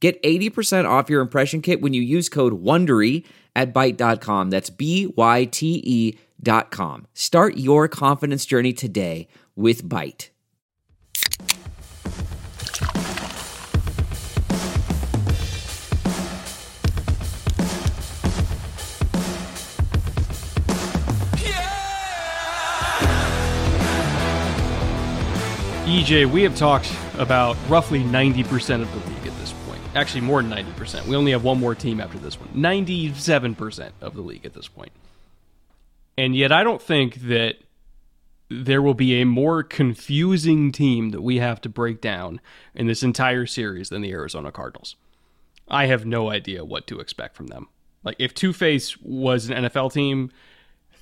Get 80% off your impression kit when you use code WONDERY at Byte.com. That's B-Y-T-E dot com. Start your confidence journey today with Byte. Yeah! EJ, we have talked about roughly 90% of the Actually, more than 90%. We only have one more team after this one. 97% of the league at this point. And yet, I don't think that there will be a more confusing team that we have to break down in this entire series than the Arizona Cardinals. I have no idea what to expect from them. Like, if Two Face was an NFL team,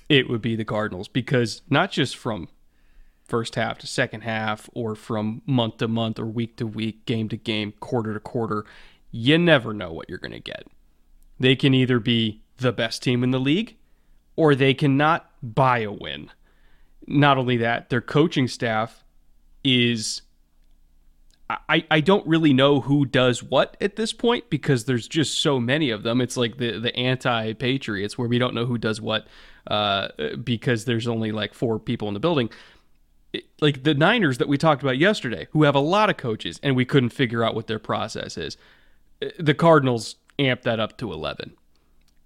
it would be the Cardinals because not just from first half to second half or from month to month or week to week, game to game, quarter to quarter. You never know what you're going to get. They can either be the best team in the league or they cannot buy a win. Not only that, their coaching staff is. I, I don't really know who does what at this point because there's just so many of them. It's like the, the anti Patriots where we don't know who does what uh, because there's only like four people in the building like the Niners that we talked about yesterday, who have a lot of coaches, and we couldn't figure out what their process is. Eh, the Cardinals amped that up to 11.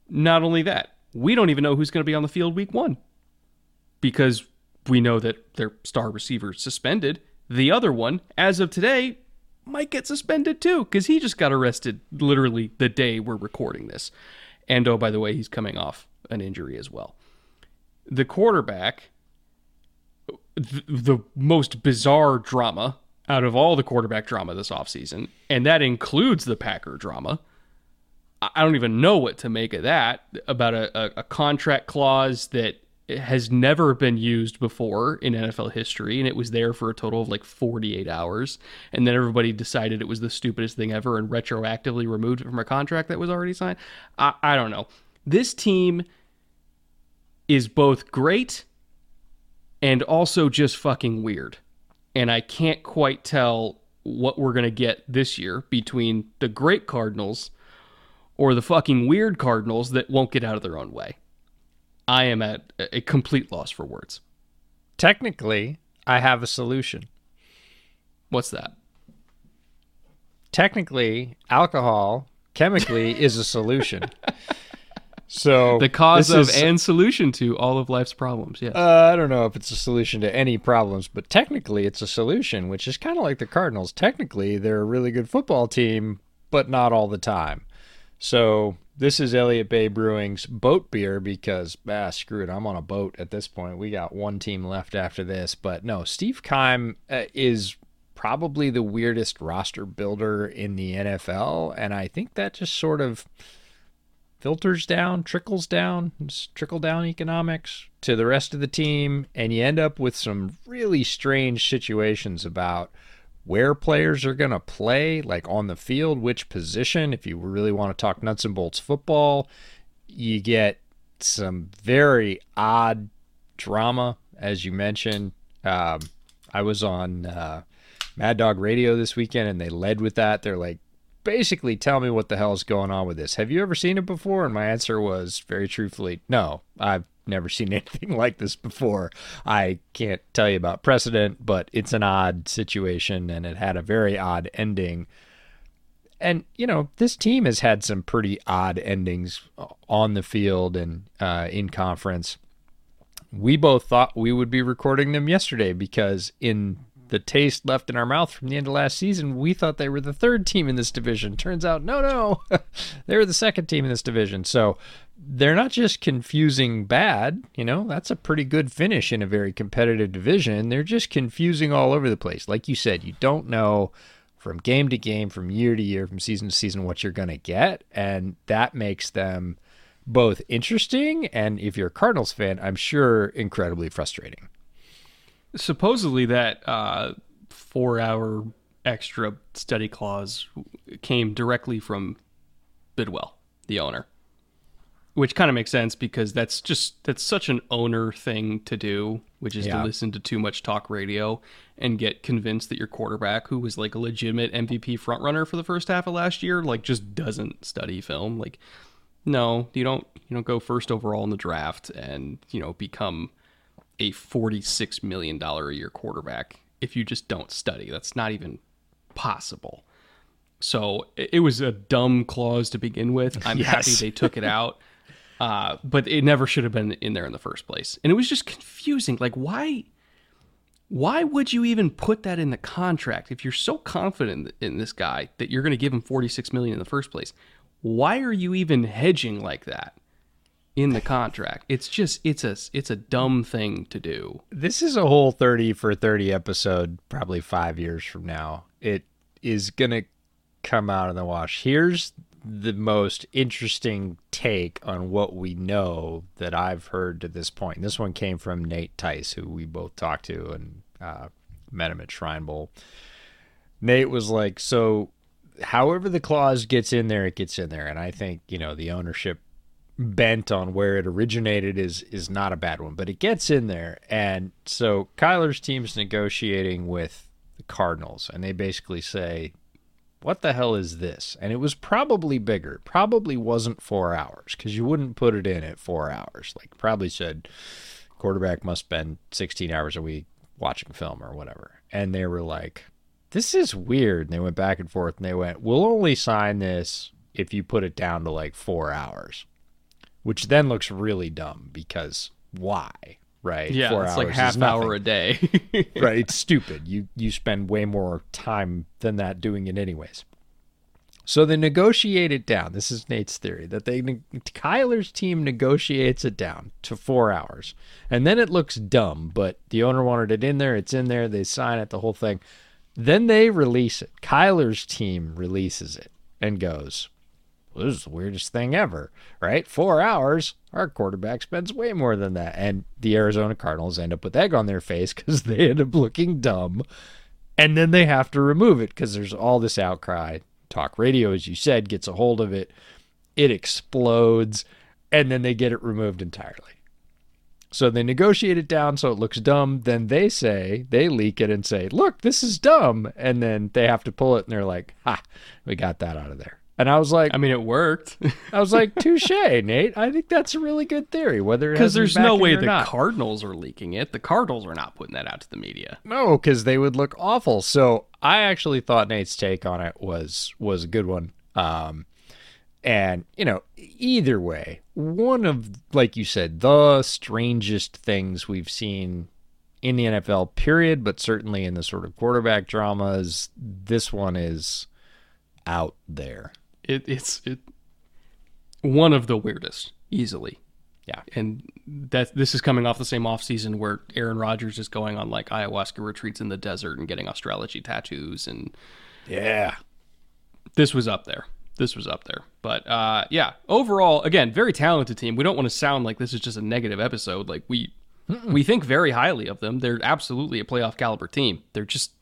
Not only that, we don't even know who's going to be on the field week one because we know that their star receiver suspended. The other one, as of today, might get suspended too because he just got arrested literally the day we're recording this. And oh, by the way, he's coming off an injury as well. The quarterback the most bizarre drama out of all the quarterback drama this offseason, and that includes the Packer drama. I don't even know what to make of that about a, a, a, contract clause that has never been used before in NFL history, and it was there for a total of like 48 hours. And then everybody decided it was the stupidest thing ever and retroactively removed it from a contract that was already signed. I, I don't know. This team is both great and also just fucking weird. And I can't quite tell what we're going to get this year between the great Cardinals or the fucking weird Cardinals that won't get out of their own way. I am at a complete loss for words. Technically, I have a solution. What's that? Technically, alcohol chemically is a solution. So the cause of is, and solution to all of life's problems. Yes. Uh, I don't know if it's a solution to any problems, but technically it's a solution, which is kind of like the Cardinals. Technically, they're a really good football team, but not all the time. So this is Elliott Bay Brewing's boat beer because ah screw it, I'm on a boat at this point. We got one team left after this, but no, Steve Keim uh, is probably the weirdest roster builder in the NFL, and I think that just sort of filters down, trickles down, trickle down economics to the rest of the team, and you end up with some really strange situations about where players are going to play, like on the field, which position. If you really want to talk nuts and bolts football, you get some very odd drama, as you mentioned. Um, I was on uh, Mad Dog Radio this weekend, and they led with that. They're like, basically tell me what the hell is going on with this. Have you ever seen it before? And my answer was very truthfully, no, I've never seen anything like this before. I can't tell you about precedent, but it's an odd situation and it had a very odd ending. And, you know, this team has had some pretty odd endings on the field and uh, in conference. We both thought we would be recording them yesterday because in the taste left in our mouth from the end of last season, we thought they were the third team in this division. Turns out, no, no, they were the second team in this division. So they're not just confusing bad, you know, that's a pretty good finish in a very competitive division. They're just confusing all over the place. Like you said, you don't know from game to game, from year to year, from season to season, what you're going to get. And that makes them both interesting and, if you're a Cardinals fan, I'm sure incredibly frustrating. Supposedly, that uh, four hour extra study clause came directly from Bidwell, the owner which kind of makes sense because that's just that's such an owner thing to do which is yeah. to listen to too much talk radio and get convinced that your quarterback who was like a legitimate mvp frontrunner for the first half of last year like just doesn't study film like no you don't you don't go first overall in the draft and you know become a 46 million dollar a year quarterback if you just don't study that's not even possible so it was a dumb clause to begin with. I'm yes. happy they took it out. Uh, but it never should have been in there in the first place. And it was just confusing. Like, why? Why would you even put that in the contract if you're so confident in this guy that you're going to give him 46 million in the first place? Why are you even hedging like that in the contract? It's just it's a it's a dumb thing to do. This is a whole 30 for 30 episode probably 5 years from now. It is going to come out in the wash. Here's the most interesting take on what we know that I've heard to this point. This one came from Nate Tice, who we both talked to and uh, met him at Shrine Bowl. Nate was like, "So, however the clause gets in there, it gets in there." And I think you know the ownership bent on where it originated is is not a bad one, but it gets in there. And so Kyler's team's negotiating with the Cardinals, and they basically say what the hell is this? And it was probably bigger. Probably wasn't four hours because you wouldn't put it in at four hours. Like probably said, quarterback must spend 16 hours a week watching film or whatever. And they were like, this is weird. And they went back and forth and they went, we'll only sign this if you put it down to like four hours, which then looks really dumb because why? right? Yeah, Four it's like half hour a day. right, it's stupid. You you spend way more time than that doing it anyways. So they negotiate it down. This is Nate's theory that they Kyler's team negotiates it down to four hours, and then it looks dumb. But the owner wanted it in there. It's in there. They sign it. The whole thing. Then they release it. Kyler's team releases it and goes, well, this is the weirdest thing ever, right? Four hours. Our quarterback spends way more than that. And the Arizona Cardinals end up with egg on their face because they end up looking dumb. And then they have to remove it because there's all this outcry. Talk radio, as you said, gets a hold of it. It explodes. And then they get it removed entirely. So they negotiate it down so it looks dumb. Then they say, they leak it and say, look, this is dumb. And then they have to pull it and they're like, ha, we got that out of there. And I was like, I mean, it worked. I was like, touche, Nate. I think that's a really good theory. Whether because there's no way the not. Cardinals are leaking it. The Cardinals are not putting that out to the media. No, because they would look awful. So I actually thought Nate's take on it was was a good one. Um, and you know, either way, one of like you said, the strangest things we've seen in the NFL, period, but certainly in the sort of quarterback dramas. This one is out there it, it's it one of the weirdest easily. Yeah. And that this is coming off the same off season where Aaron Rodgers is going on like ayahuasca retreats in the desert and getting astrology tattoos and yeah. This was up there. This was up there. But uh yeah, overall again, very talented team. We don't want to sound like this is just a negative episode. Like we Mm-mm. we think very highly of them. They're absolutely a playoff caliber team. They're just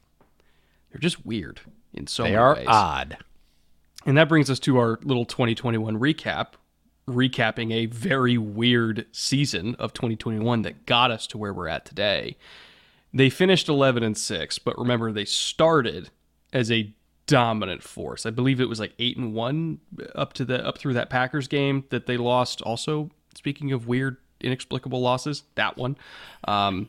they're just weird in so they many are ways. odd. And that brings us to our little 2021 recap, recapping a very weird season of 2021 that got us to where we're at today. They finished 11 and 6, but remember they started as a dominant force. I believe it was like 8 and 1 up to the up through that Packers game that they lost also speaking of weird inexplicable losses, that one. Um,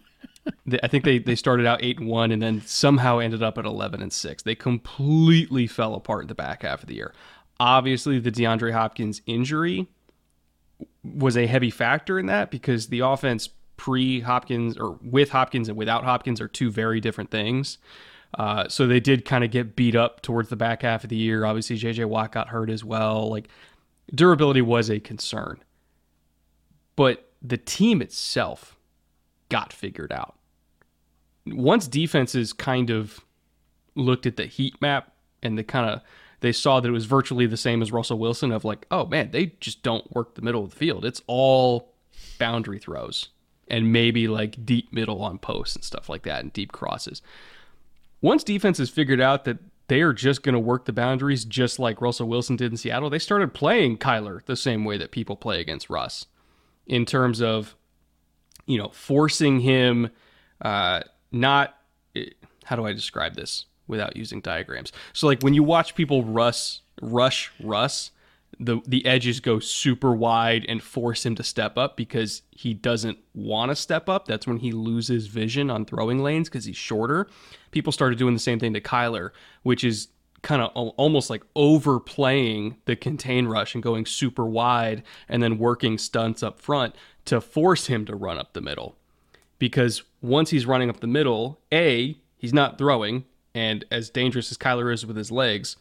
I think they, they started out eight and one and then somehow ended up at eleven and six. They completely fell apart in the back half of the year. Obviously, the DeAndre Hopkins injury was a heavy factor in that because the offense pre Hopkins or with Hopkins and without Hopkins are two very different things. Uh, so they did kind of get beat up towards the back half of the year. Obviously, JJ Watt got hurt as well. Like durability was a concern, but the team itself got figured out once defenses kind of looked at the heat map and they kind of they saw that it was virtually the same as Russell Wilson of like, oh man, they just don't work the middle of the field. It's all boundary throws and maybe like deep middle on posts and stuff like that and deep crosses. Once defenses figured out that they are just going to work the boundaries just like Russell Wilson did in Seattle, they started playing Kyler the same way that people play against Russ in terms of, you know, forcing him uh, not. How do I describe this without using diagrams? So, like when you watch people rush, rush Russ, the the edges go super wide and force him to step up because he doesn't want to step up. That's when he loses vision on throwing lanes because he's shorter. People started doing the same thing to Kyler, which is kind of almost like overplaying the contain rush and going super wide and then working stunts up front to force him to run up the middle. Because once he's running up the middle, A, he's not throwing, and as dangerous as Kyler is with his legs,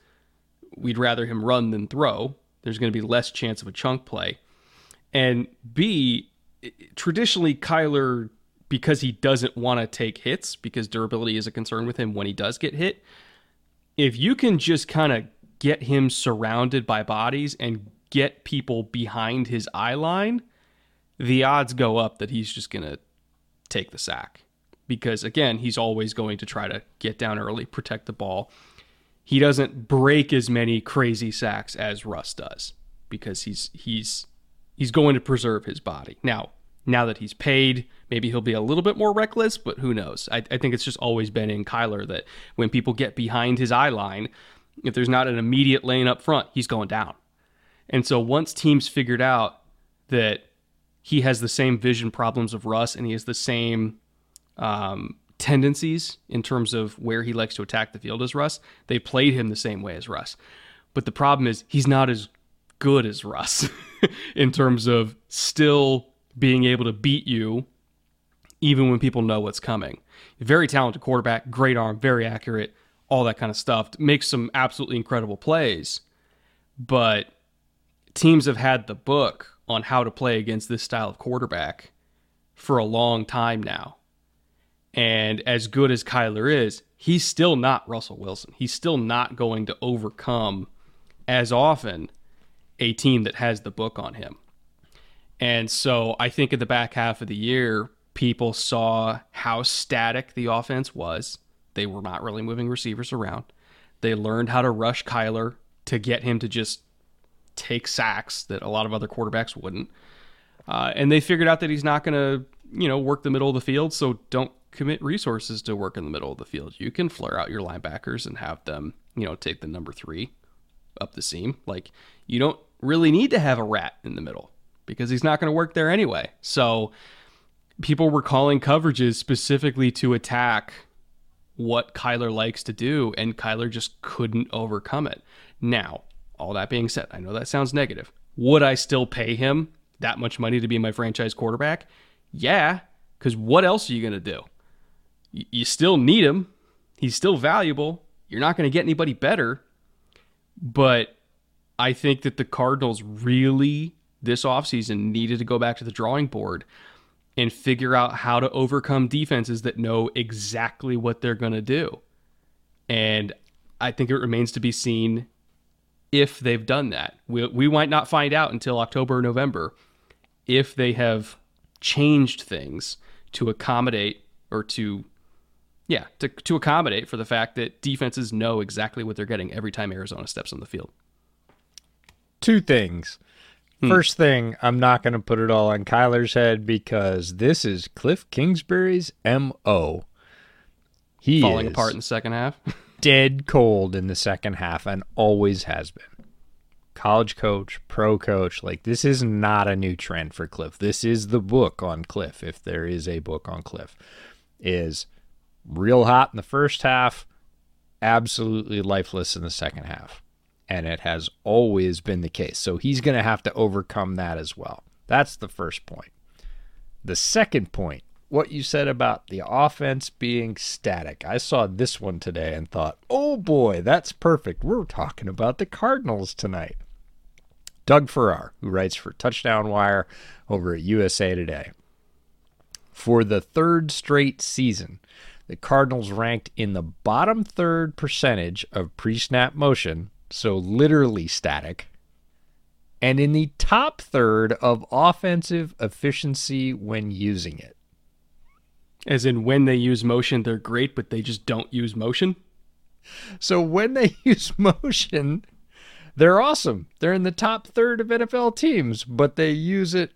we'd rather him run than throw there's going to be less chance of a chunk play. And B, traditionally, Kyler, because he doesn't want to take hits, because durability is a concern with him when he does get hit, if you can just kind of get him surrounded by bodies and get people behind his eye line, the odds go up that he's just going to take the sack. Because again, he's always going to try to get down early, protect the ball he doesn't break as many crazy sacks as Russ does because he's he's he's going to preserve his body. Now, now that he's paid, maybe he'll be a little bit more reckless, but who knows? I, I think it's just always been in Kyler that when people get behind his eye line, if there's not an immediate lane up front, he's going down. And so once teams figured out that he has the same vision problems of Russ and he has the same um, tendencies in terms of where he likes to attack the field as Russ. They played him the same way as Russ. But the problem is he's not as good as Russ in terms of still being able to beat you even when people know what's coming. Very talented quarterback, great arm, very accurate, all that kind of stuff. Makes some absolutely incredible plays. But teams have had the book on how to play against this style of quarterback for a long time now. And as good as Kyler is, he's still not Russell Wilson. He's still not going to overcome as often a team that has the book on him. And so I think in the back half of the year, people saw how static the offense was. They were not really moving receivers around. They learned how to rush Kyler to get him to just take sacks that a lot of other quarterbacks wouldn't. Uh, and they figured out that he's not going to, you know, work the middle of the field. So don't commit resources to work in the middle of the field. You can flare out your linebackers and have them, you know, take the number three up the seam. Like you don't really need to have a rat in the middle because he's not going to work there anyway. So people were calling coverages specifically to attack what Kyler likes to do, and Kyler just couldn't overcome it. Now, all that being said, I know that sounds negative. Would I still pay him that much money to be my franchise quarterback? Yeah, because what else are you going to do? you still need him. He's still valuable. You're not going to get anybody better. But I think that the Cardinals really this offseason needed to go back to the drawing board and figure out how to overcome defenses that know exactly what they're going to do. And I think it remains to be seen if they've done that. We, we might not find out until October or November if they have changed things to accommodate or to yeah, to, to accommodate for the fact that defenses know exactly what they're getting every time Arizona steps on the field. Two things. Hmm. First thing, I'm not going to put it all on Kyler's head because this is Cliff Kingsbury's MO. He falling apart in the second half. dead cold in the second half and always has been. College coach, pro coach, like this is not a new trend for Cliff. This is the book on Cliff, if there is a book on Cliff. Is real hot in the first half, absolutely lifeless in the second half. And it has always been the case. So he's going to have to overcome that as well. That's the first point. The second point, what you said about the offense being static. I saw this one today and thought, oh boy, that's perfect. We're talking about the Cardinals tonight. Doug Farrar, who writes for Touchdown Wire over at USA Today. For the third straight season, the Cardinals ranked in the bottom third percentage of pre snap motion, so literally static, and in the top third of offensive efficiency when using it. As in, when they use motion, they're great, but they just don't use motion? So when they use motion, they're awesome. They're in the top third of NFL teams, but they use it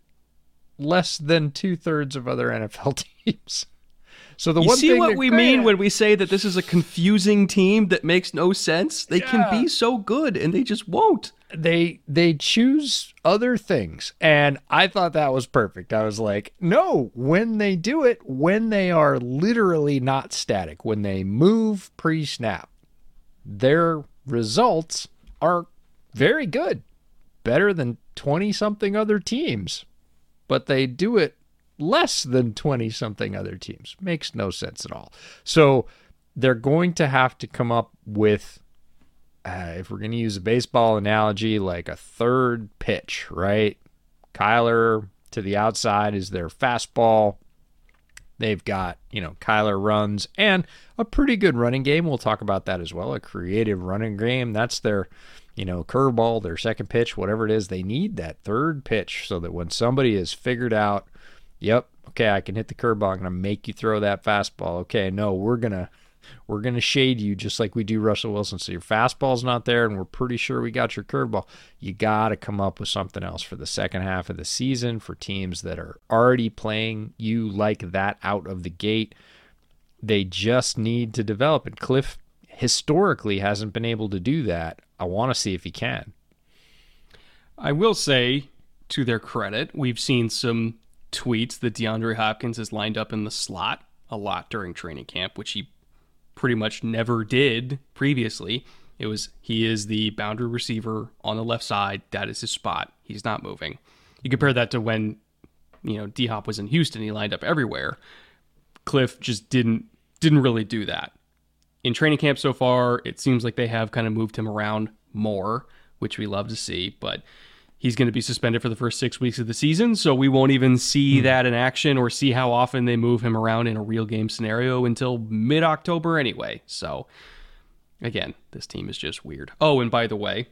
less than two thirds of other NFL teams. So the you one see thing what we mean when we say that this is a confusing team that makes no sense? They can be so good, and they just won't. they they choose other things and i thought that was perfect i was like no when they do it when they are literally not static when they move pre-snap their results are very good better than 20 something other teams but they do it less than 20 something other teams makes no sense at all so they're going to have to come up with uh, if we're going to use a baseball analogy, like a third pitch, right? Kyler to the outside is their fastball. They've got, you know, Kyler runs and a pretty good running game. We'll talk about that as well. A creative running game. That's their, you know, curveball, their second pitch, whatever it is. They need that third pitch so that when somebody has figured out, yep, okay, I can hit the curveball, I'm to make you throw that fastball. Okay, no, we're to we're to shade you just like we do Russell Wilson. So your fastball's not there, and we're pretty sure we got your curveball. You got to come up with something else for the second half of the season for teams that are already playing you like that out of the gate. They just need to develop, and Cliff historically hasn't been able to do that. I want to see if he can. I will say, to their credit, we've seen some tweets that DeAndre Hopkins has lined up in the slot a lot during training camp, which he pretty much never did previously. It was he is the boundary receiver on the left side. That is his spot. He's not moving. You compare that to when you know D Hop was in Houston. He lined up everywhere. Cliff just didn't didn't really do that. In training camp so far, it seems like they have kind of moved him around more, which we love to see. But he's going to be suspended for the first six weeks of the season, so we won't even see that in action or see how often they move him around in a real game scenario until mid October anyway. So again, this team is just weird. Oh, and by the way,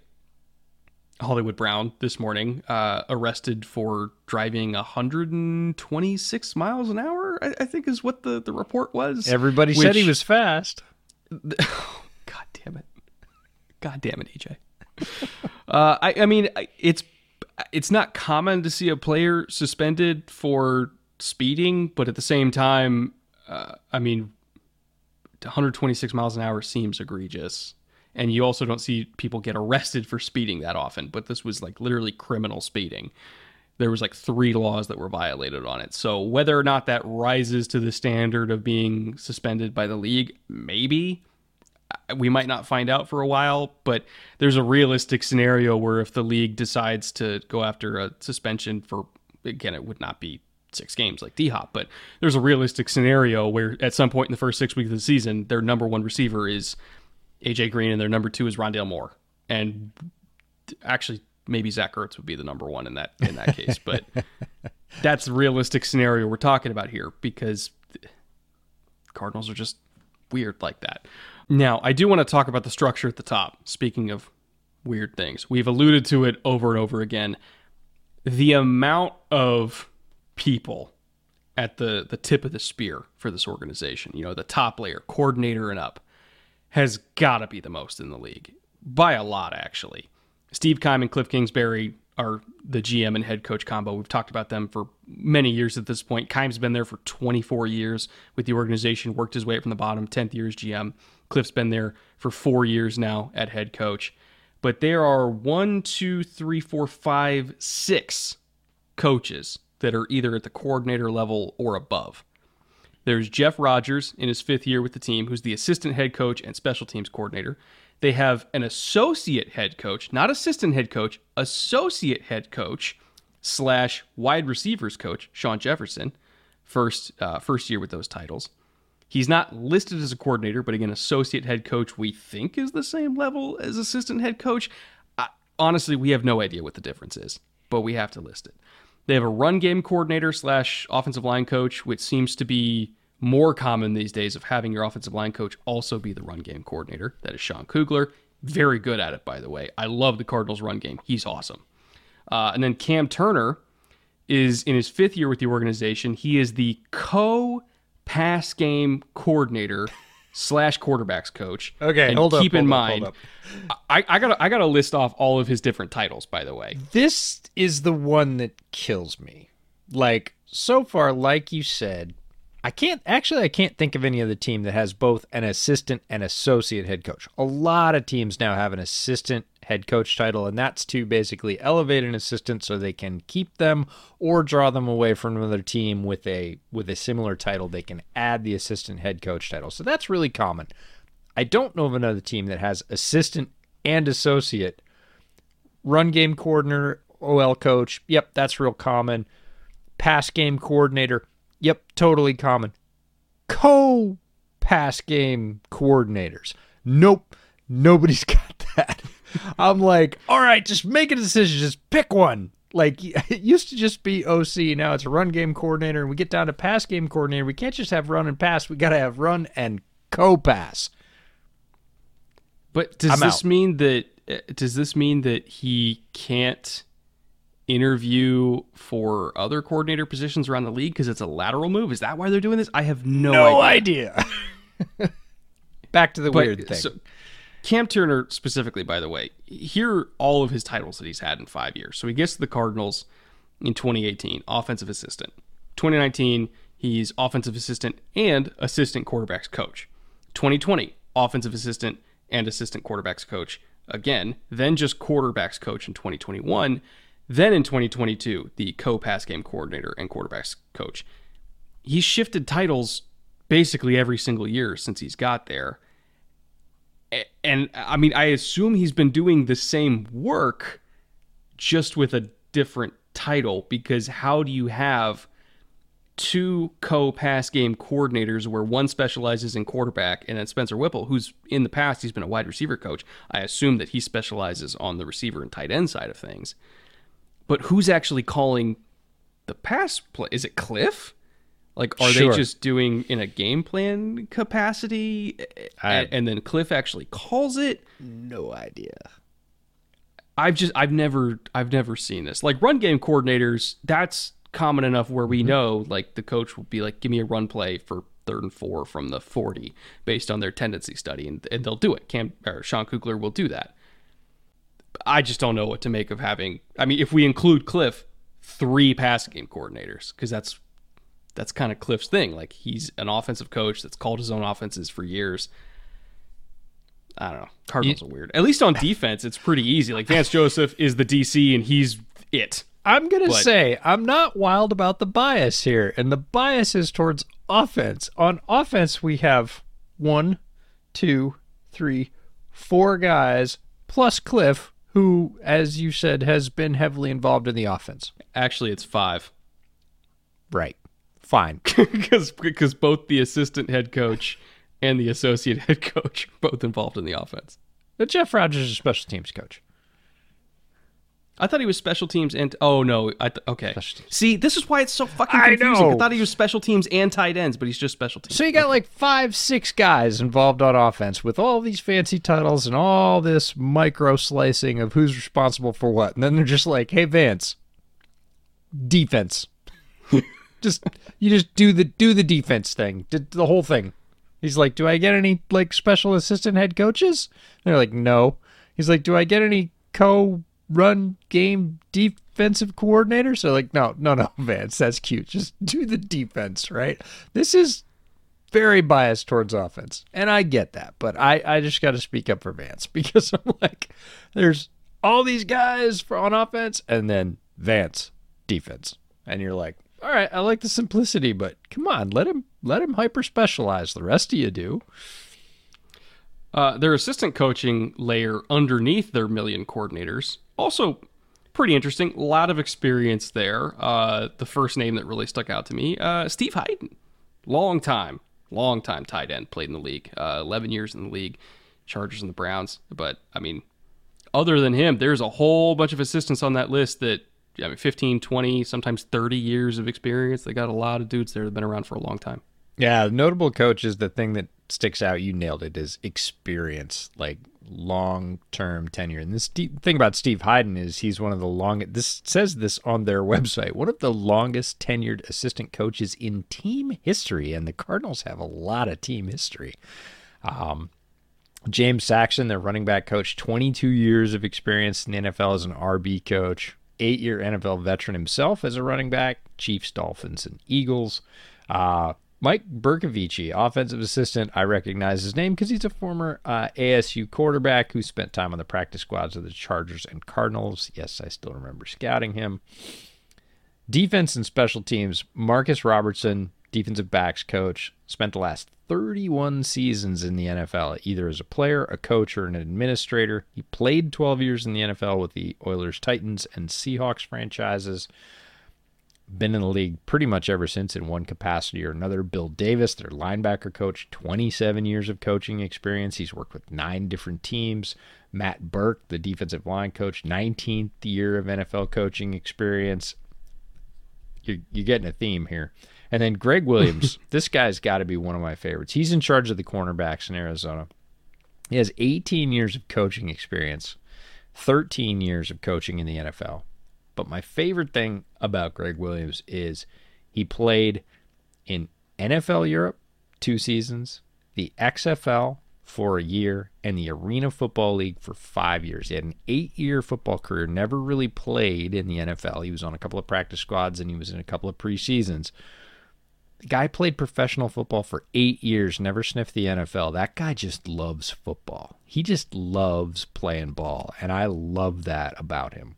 Hollywood Brown this morning uh, arrested for driving 126 miles an hour. I, I think is what the, the report was. Everybody said he was fast. God damn it. God damn it, EJ. uh, I, I mean, it's it's not common to see a player suspended for speeding, but at the same time, uh, I mean, 126 miles an hour seems egregious. And you also don't see people get arrested for speeding that often, but this was like literally criminal speeding. There was like three laws that were violated on it. So whether or not that rises to the standard of being suspended by the league, maybe we might not find out for a while, but there's a realistic scenario where if the league decides to go after a suspension for, again, it would not be six games like D Hop, but there's a realistic scenario where at some point in the first six weeks of the season, their number one receiver is AJ Green and their number two is Rondale Moore. And actually, maybe Zach Ertz would be the number one in that in that case, but that's the realistic scenario we're talking about here because Cardinals are just weird like that. Now, I do want to talk about the structure at the top. Speaking of weird things, we've alluded to it over and over again. The amount of people at the the tip of the spear for this organization, you know, the top layer, coordinator and up, has got to be the most in the league by a lot, actually. Steve Keim and Cliff Kingsbury are the GM and head coach combo. We've talked about them for many years at this point. Keim's been there for 24 years with the organization, worked his way up from the bottom, 10th year as GM. Cliff's been there for four years now at head coach. But there are one, two, three, four, five, six coaches that are either at the coordinator level or above. There's Jeff Rogers in his fifth year with the team, who's the assistant head coach and special teams coordinator. They have an associate head coach, not assistant head coach, associate head coach slash wide receivers coach, Shawn Jefferson, first uh, first year with those titles. He's not listed as a coordinator, but again, associate head coach we think is the same level as assistant head coach. I, honestly, we have no idea what the difference is, but we have to list it. They have a run game coordinator slash offensive line coach, which seems to be more common these days of having your offensive line coach also be the run game coordinator. That is Sean Kugler. Very good at it, by the way. I love the Cardinals' run game. He's awesome. Uh, and then Cam Turner is in his fifth year with the organization. He is the co pass game coordinator slash quarterbacks coach. Okay, and hold up, keep in hold up, mind, hold I, I gotta I gotta list off all of his different titles. By the way, This is the one that kills me. Like so far, like you said, I can't actually I can't think of any other team that has both an assistant and associate head coach. A lot of teams now have an assistant head coach title, and that's to basically elevate an assistant so they can keep them or draw them away from another team with a with a similar title. They can add the assistant head coach title. So that's really common. I don't know of another team that has assistant and associate run game coordinator, OL coach. Yep, that's real common. Pass game coordinator. Yep, totally common. Co pass game coordinators. Nope, nobody's got that. I'm like, all right, just make a decision. Just pick one. Like it used to just be OC. Now it's a run game coordinator, and we get down to pass game coordinator. We can't just have run and pass. We got to have run and co pass. but does I'm this out. mean that uh, does this mean that he can't interview for other coordinator positions around the league because it's a lateral move? Is that why they're doing this? I have no, idea. idea. Back to the But, weird thing. So, Cam Turner specifically, by the way, here are all of his titles that he's had in five years. So he gets to the Cardinals in 2018, offensive assistant. 2019, he's offensive assistant and assistant quarterbacks coach. 2020, offensive assistant and assistant quarterbacks coach again. Then just quarterbacks coach in 2021. Then in 2022, the co-pass game coordinator and quarterbacks coach. He's shifted titles basically every single year since he's got there and I mean, I assume he's been doing the same work, just with a different title. Because how do you have two co-pass game coordinators where one specializes in quarterback, and then Spencer Whipple, who's in the past he's been a wide receiver coach. I assume that he specializes on the receiver and tight end side of things. But who's actually calling the pass play? Is it Cliff? Like, are Sure. they just doing in a game plan capacity, I- and, and then Cliff actually calls it? no idea. I've just I've never I've never seen this. Like run game coordinators, that's common enough where we mm-hmm. know like the coach will be like, give me a run play for third and four from the forty based on their tendency study, and, and they'll do it. Cam or Sean Kugler will do that. I just don't know what to make of having. I mean, if we include Cliff, three pass game coordinators, because that's that's kind of Cliff's thing. Like he's an offensive coach that's called his own offenses for years. I don't know. Cardinals are weird. At least on defense, it's pretty easy. Like Vance Joseph is the DC and he's it. I'm going to say I'm not wild about the bias here, and the bias is towards offense. On offense, we have one, two, three, four guys plus Cliff, who, as you said, has been heavily involved in the offense. Actually, it's five Right. Fine. because because both the assistant head coach and the associate head coach are both involved in the offense. But Jeff Rogers is a special teams coach. I thought he was special teams and oh no, I th- okay. See, this is why it's so fucking I confusing. I, know. thought he was special teams and tight ends, but he's just special teams. So you got like five, six guys involved on offense with all these fancy titles and all this micro slicing of who's responsible for what. And then they're just like, hey Vance, defense. just you just do the do the defense thing. Did the whole thing. He's like, Do I get any like special assistant head coaches? they're like, No. He's like, Do I get any co run game defensive coordinators? They're like, No, no, no, Vance, that's cute. Just do the defense, right? This is very biased towards offense. And I get that, but I, I just got to speak up for Vance because I'm like, there's all these guys for on offense and then Vance defense. And you're like, all right, I like the simplicity, but come on, let him let him hyper specialize. The rest of you do. Uh, their assistant coaching layer underneath their million coordinators also pretty interesting. A lot of experience there. Uh, the first name that really stuck out to me, uh, Steve Heiden, long time, long time tight end, played in the league, uh, eleven years in the league, Chargers and the Browns. But I mean, other than him, there's a whole bunch of assistants on that list that. I mean, 15, 20, sometimes 30 years of experience. They got a lot of dudes there that have been around for a long time. Yeah, notable coach is the thing that sticks out. You nailed it. Is experience, like long term tenure. And this thing about Steve Heiden is he's one of the longest. This says this on their website. One of the longest tenured assistant coaches in team history, and the Cardinals have a lot of team history. Um, James Saxon, their running back coach, 22 years of experience in the NFL as an RB coach, eight year NFL veteran himself as a running back, Chiefs, Dolphins, and Eagles. Uh, Mike Bercovici, offensive assistant. I recognize his name because he's a former uh, ASU quarterback who spent time on the practice squads of the Chargers and Cardinals. Yes, I still remember scouting him. Defense and special teams. Marcus Robertson, defensive backs coach, spent the last 31 seasons in the NFL, either as a player, a coach, or an administrator. He played 12 years in the NFL with the Oilers, Titans, and Seahawks franchises been in the league pretty much ever since in one capacity or another. Bill Davis, their linebacker coach, 27 years of coaching experience. He's worked with nine different teams. Matt Burke, the defensive line coach, 19th year of NFL coaching experience. You're, you're getting a theme here. And then Greg Williams, this guy's got to be one of my favorites. He's in charge of the cornerbacks in Arizona. He has 18 years of coaching experience, 13 years of coaching in the NFL. But my favorite thing about Greg Williams is he played in NFL Europe two seasons, the XFL for a year, and the Arena Football League for five years. He had an eight year football career, never really played in the NFL. He was on a couple of practice squads and he was in a couple of preseasons. The guy played professional football for eight years, never sniffed the NFL. That guy just loves football. He just loves playing ball, and I love that about him.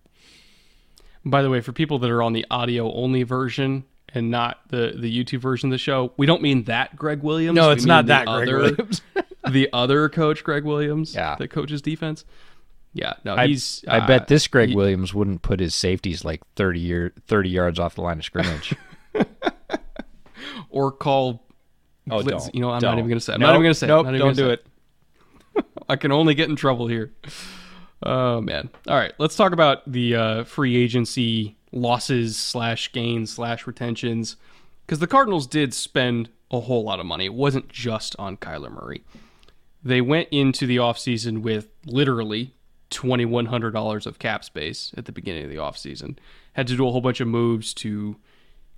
By the way, for people that are on the audio only version and not the the YouTube version of the show, we don't mean that Greg Williams. No, it's not that Greg other, Williams. the other coach, Greg Williams, yeah. that coaches defense. Yeah, no, I, he's. I uh, bet this Greg he, Williams wouldn't put his safeties like thirty year thirty yards off the line of scrimmage, or call. Oh, blitz, don't, you know, I'm don't. not even going to say. I'm nope, not even going to say. Nope, don't do it. I can only get in trouble here. Oh man! All right, let's talk about the uh, free agency losses slash gains slash retentions because the Cardinals did spend a whole lot of money. It wasn't just on Kyler Murray. They went into the offseason with literally $2,100 of cap space at the beginning of the offseason. Had to do a whole bunch of moves to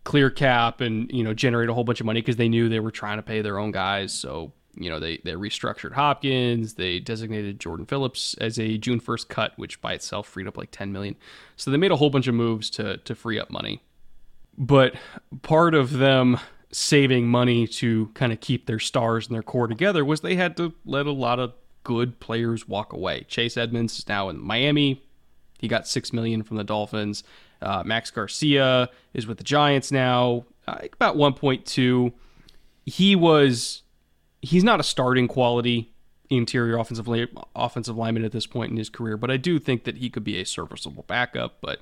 clear cap and you know generate a whole bunch of money because they knew they were trying to pay their own guys. So you know they they restructured Hopkins, they designated Jordan Phillips as a June 1st cut, which by itself freed up like 10 million. So they made a whole bunch of moves to to free up money. But part of them saving money to kind of keep their stars and their core together was they had to let a lot of good players walk away. Chase Edmonds is now in Miami. He got 6 million from the Dolphins. Uh, Max Garcia is with the Giants now, uh, about 1.2. He was he's not a starting quality interior offensive offensive lineman at this point in his career, but I do think that he could be a serviceable backup. But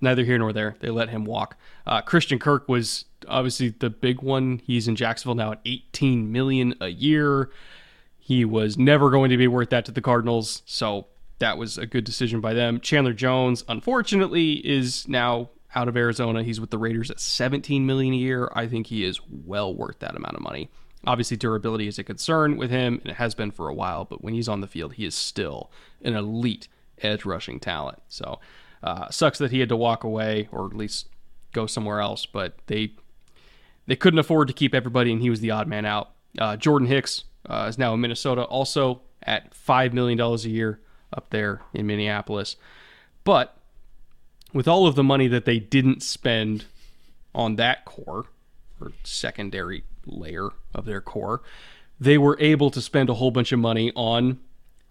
neither here nor there. They let him walk. Uh, Christian Kirk was obviously the big one. He's in Jacksonville now at 18 million a year. He was never going to be worth that to the Cardinals, so that was a good decision by them. Chandler Jones, unfortunately, is now out of Arizona. He's with the Raiders at 17 million a year. I think he is well worth that amount of money. Obviously, durability is a concern with him, and it has been for a while. But when he's on the field, he is still an elite edge rushing talent. So, uh, sucks that he had to walk away or at least go somewhere else. But they they couldn't afford to keep everybody, and he was the odd man out. Uh, Jordan Hicks uh, is now in Minnesota, also at five million dollars a year up there in Minneapolis. But with all of the money that they didn't spend on that core or secondary layer of their core, they were able to spend a whole bunch of money on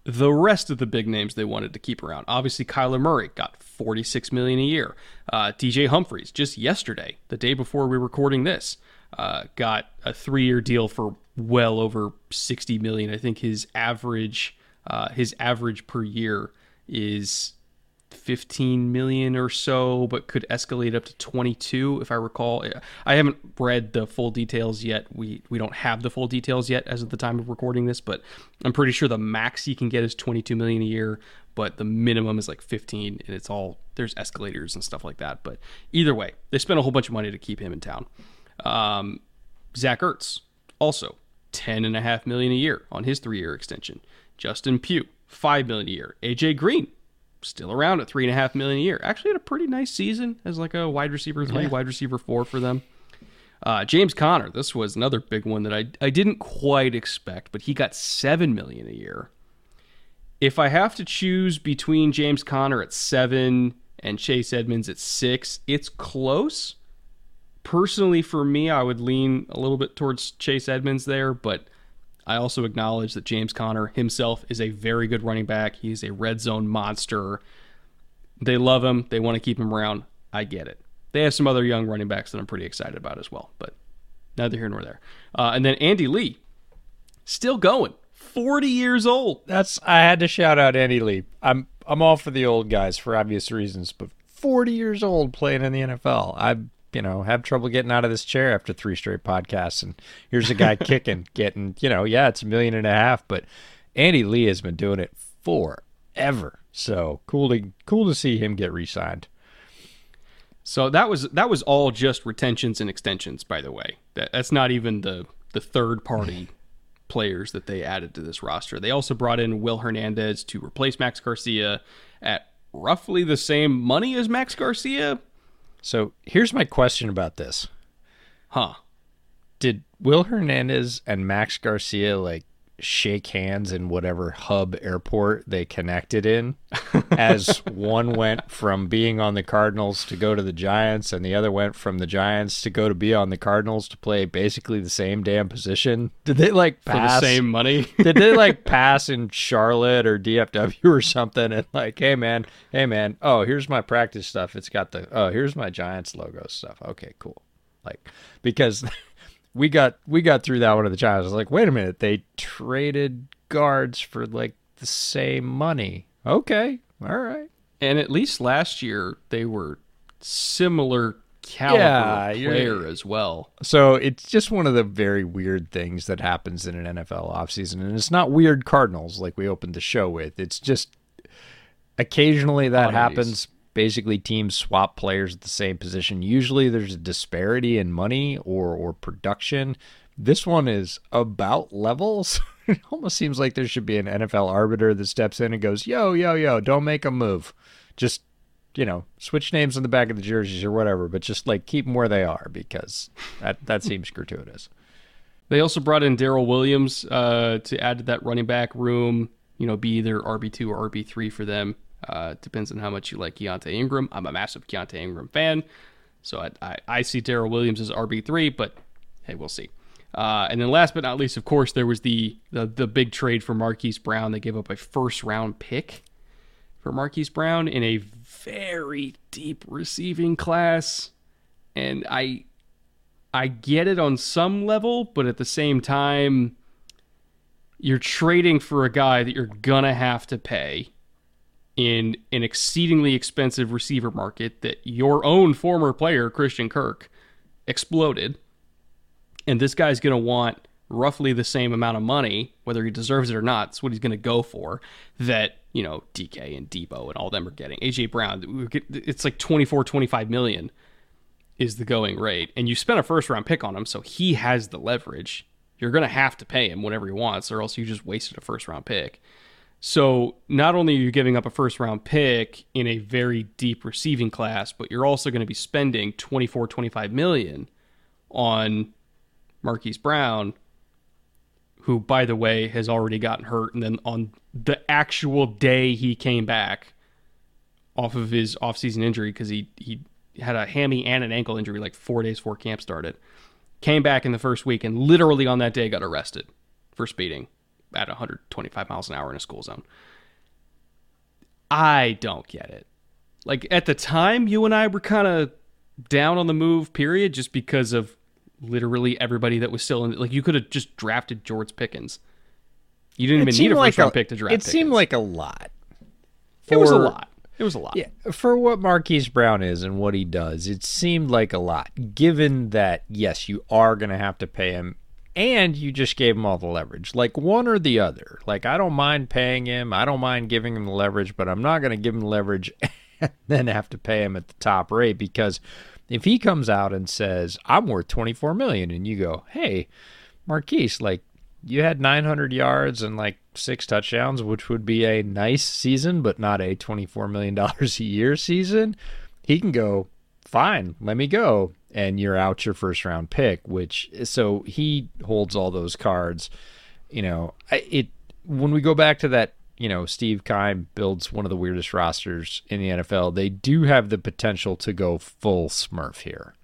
the rest of the big names they wanted to keep around. Obviously, Kyler Murray got 46 million a year. Uh, DJ Humphries just yesterday, the day before we were recording this, uh, got a three-year deal for well over 60 million. I think his average uh, his average per year is 15 million or so, but could escalate up to 22 if I recall. I haven't read the full details yet. We we don't have the full details yet as of the time of recording this, but I'm pretty sure the max he can get is 22 million a year, but the minimum is like 15 and it's all there's escalators and stuff like that. But either way, they spent a whole bunch of money to keep him in town. Um, Zach Ertz, also 10 and a half million a year on his three year extension. Justin Pugh, five million a year. AJ Green, still around at three and a half million a year. Actually had a pretty nice season as like a wide receiver three, yeah. wide receiver four for them. Uh, James Conner, this was another big one that I I didn't quite expect, but he got seven million a year. If I have to choose between James Conner at seven and Chase Edmonds at six, it's close. Personally, for me, I would lean a little bit towards Chase Edmonds there, but I also acknowledge that James Conner himself is a very good running back. He's a red zone monster. They love him. They want to keep him around. I get it. They have some other young running backs that I'm pretty excited about as well, but neither here nor there. Uh, and then Andy Lee, still going, 40 years old. That's I had to shout out Andy Lee. I'm I'm all for the old guys for obvious reasons, but 40 years old playing in the NFL. I you know have trouble getting out of this chair after three straight podcasts, and here's a guy kicking, getting you know yeah it's a million and a half, but Andy Lee has been doing it forever. So cool to cool to see him get re-signed. So that was that was all just retentions and extensions, by the way. That, that's not even the the third party players that they added to this roster. They also brought in Will Hernandez to replace Max Garcia at roughly the same money as Max Garcia. So here's my question about this. Huh. Did Will Hernandez and Max Garcia like shake hands in whatever hub airport they connected in as one went from being on the Cardinals to go to the Giants and the other went from the Giants to go to be on the Cardinals to play basically the same damn position. Did they like pass for the same money? did they like pass in Charlotte or DFW or something and like, "Hey man, hey man, oh, here's my practice stuff. It's got the oh, here's my Giants logo stuff. Okay, cool." Like because we got we got through that one of the. I was like, wait a minute, they traded guards for like the same money. Okay, all right. And at least last year they were similar caliber yeah, player as well. So it's just one of the very weird things that happens in an NFL offseason. And it's not weird Cardinals like we opened the show with. It's just occasionally that Oddities. happens basically teams swap players at the same position. Usually there's a disparity in money or or production. This one is about levels. it almost seems like there should be an NFL arbiter that steps in and goes, "Yo, yo, yo, don't make a move. Just you know, switch names on the back of the jerseys or whatever, but just like keep them where they are because that that seems gratuitous." They also brought in Darrel Williams uh, to add to that running back room. You know, be either RB two or RB three for them. Uh, depends on how much you like Keaontay Ingram. I'm a massive Keaontay Ingram fan, so I, I, I see Darrel Williams as RB three, but hey, we'll see. Uh, and then last but not least, of course, there was the, the the big trade for Marquise Brown. They gave up a first round pick for Marquise Brown in a very deep receiving class, and I I get it on some level, but at the same time, you're trading for a guy that you're gonna have to pay in an exceedingly expensive receiver market that your own former player, Christian Kirk, exploded. And this guy's going to want roughly the same amount of money, whether he deserves it or not. It's what he's going to go for. That, you know, DK and Deebo and all them are getting. AJ Brown, it's like 24, 25 million is the going rate. And you spent a first round pick on him, so he has the leverage. You're going to have to pay him whatever he wants, or else you just wasted a first round pick. So not only are you giving up a first round pick in a very deep receiving class, but you're also going to be spending 24, 25 million on Marquise Brown, who, by the way, has already gotten hurt. And then on the actual day he came back off of his offseason injury, because he, he had a hammy and an ankle injury like four days before camp started, came back in the first week and literally on that day got arrested for speeding at 125 miles an hour in a school zone. I don't get it. Like at the time, you and I were kind of down on the move, period, just because of literally everybody that was still in. Like you could have just drafted George Pickens. You didn't it even need a first like round a, pick to draft. It Pickens. seemed like a lot. For, it was a lot. It was a lot. Yeah, for what Marquise Brown is and what he does, it seemed like a lot. Given that, yes, you are going to have to pay him and you just gave him all the leverage. Like one or the other. Like I don't mind paying him. I don't mind giving him the leverage, but I'm not going to give him the leverage and then have to pay him at the top rate because If he comes out and says, "I'm worth 24 million and you go, "Hey, Marquise, like you had 900 yards and like six touchdowns, which would be a nice season, but not a 24 million dollars a year season," he can go, "Fine, let me go," and you're out your first round pick. Which so he holds all those cards. You know, it when we go back to that you know, Steve Keim builds one of the weirdest rosters in the NFL. They do have the potential to go full Smurf here.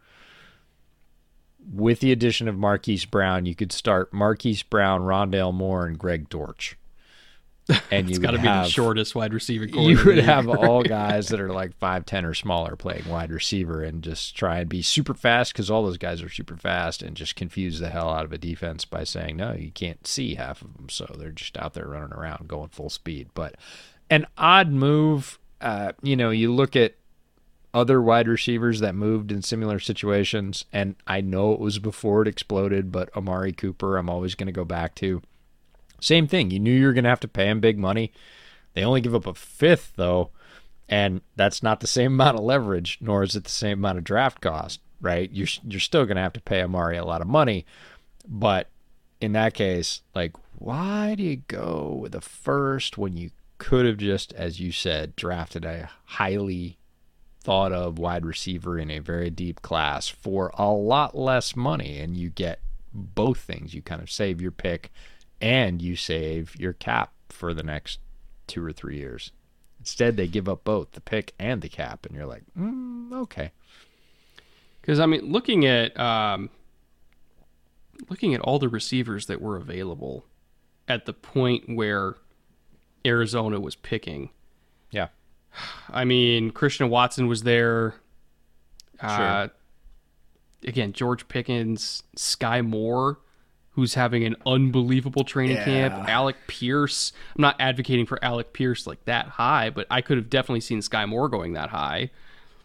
With the addition of Marquise Brown, you could start Marquise Brown, Rondale Moore, and Greg Dortch. And you got to be the shortest wide receiver. You would have all guys that are like five ten or smaller playing wide receiver, and just try and be super fast because all those guys are super fast, and just confuse the hell out of a defense by saying no, you can't see half of them, so they're just out there running around going full speed. But an odd move, uh, you know, you look at other wide receivers that moved in similar situations, and I know it was before it exploded, but Amari Cooper, I'm always going to go back to same thing. You knew you were going to have to pay him big money. They only give up a fifth, though, and that's not the same amount of leverage, nor is it the same amount of draft cost, right? You're you're still going to have to pay Amari a lot of money, but in that case, like, why do you go with a first when you could have just, as you said, drafted a highly thought of wide receiver in a very deep class for a lot less money, and you get both things. You kind of save your pick and you save your cap for the next two or three years. Instead, they give up both the pick and the cap, and you're like, mm, okay. Because I mean, looking at um, looking at all the receivers that were available at the point where Arizona was picking. Yeah. I mean, Christian Watson was there. Sure. Uh, again, George Pickens, Sky Moore who's having an unbelievable training yeah. camp. Alec Pierce. I'm not advocating for Alec Pierce like that high, but I could have definitely seen Sky Moore going that high.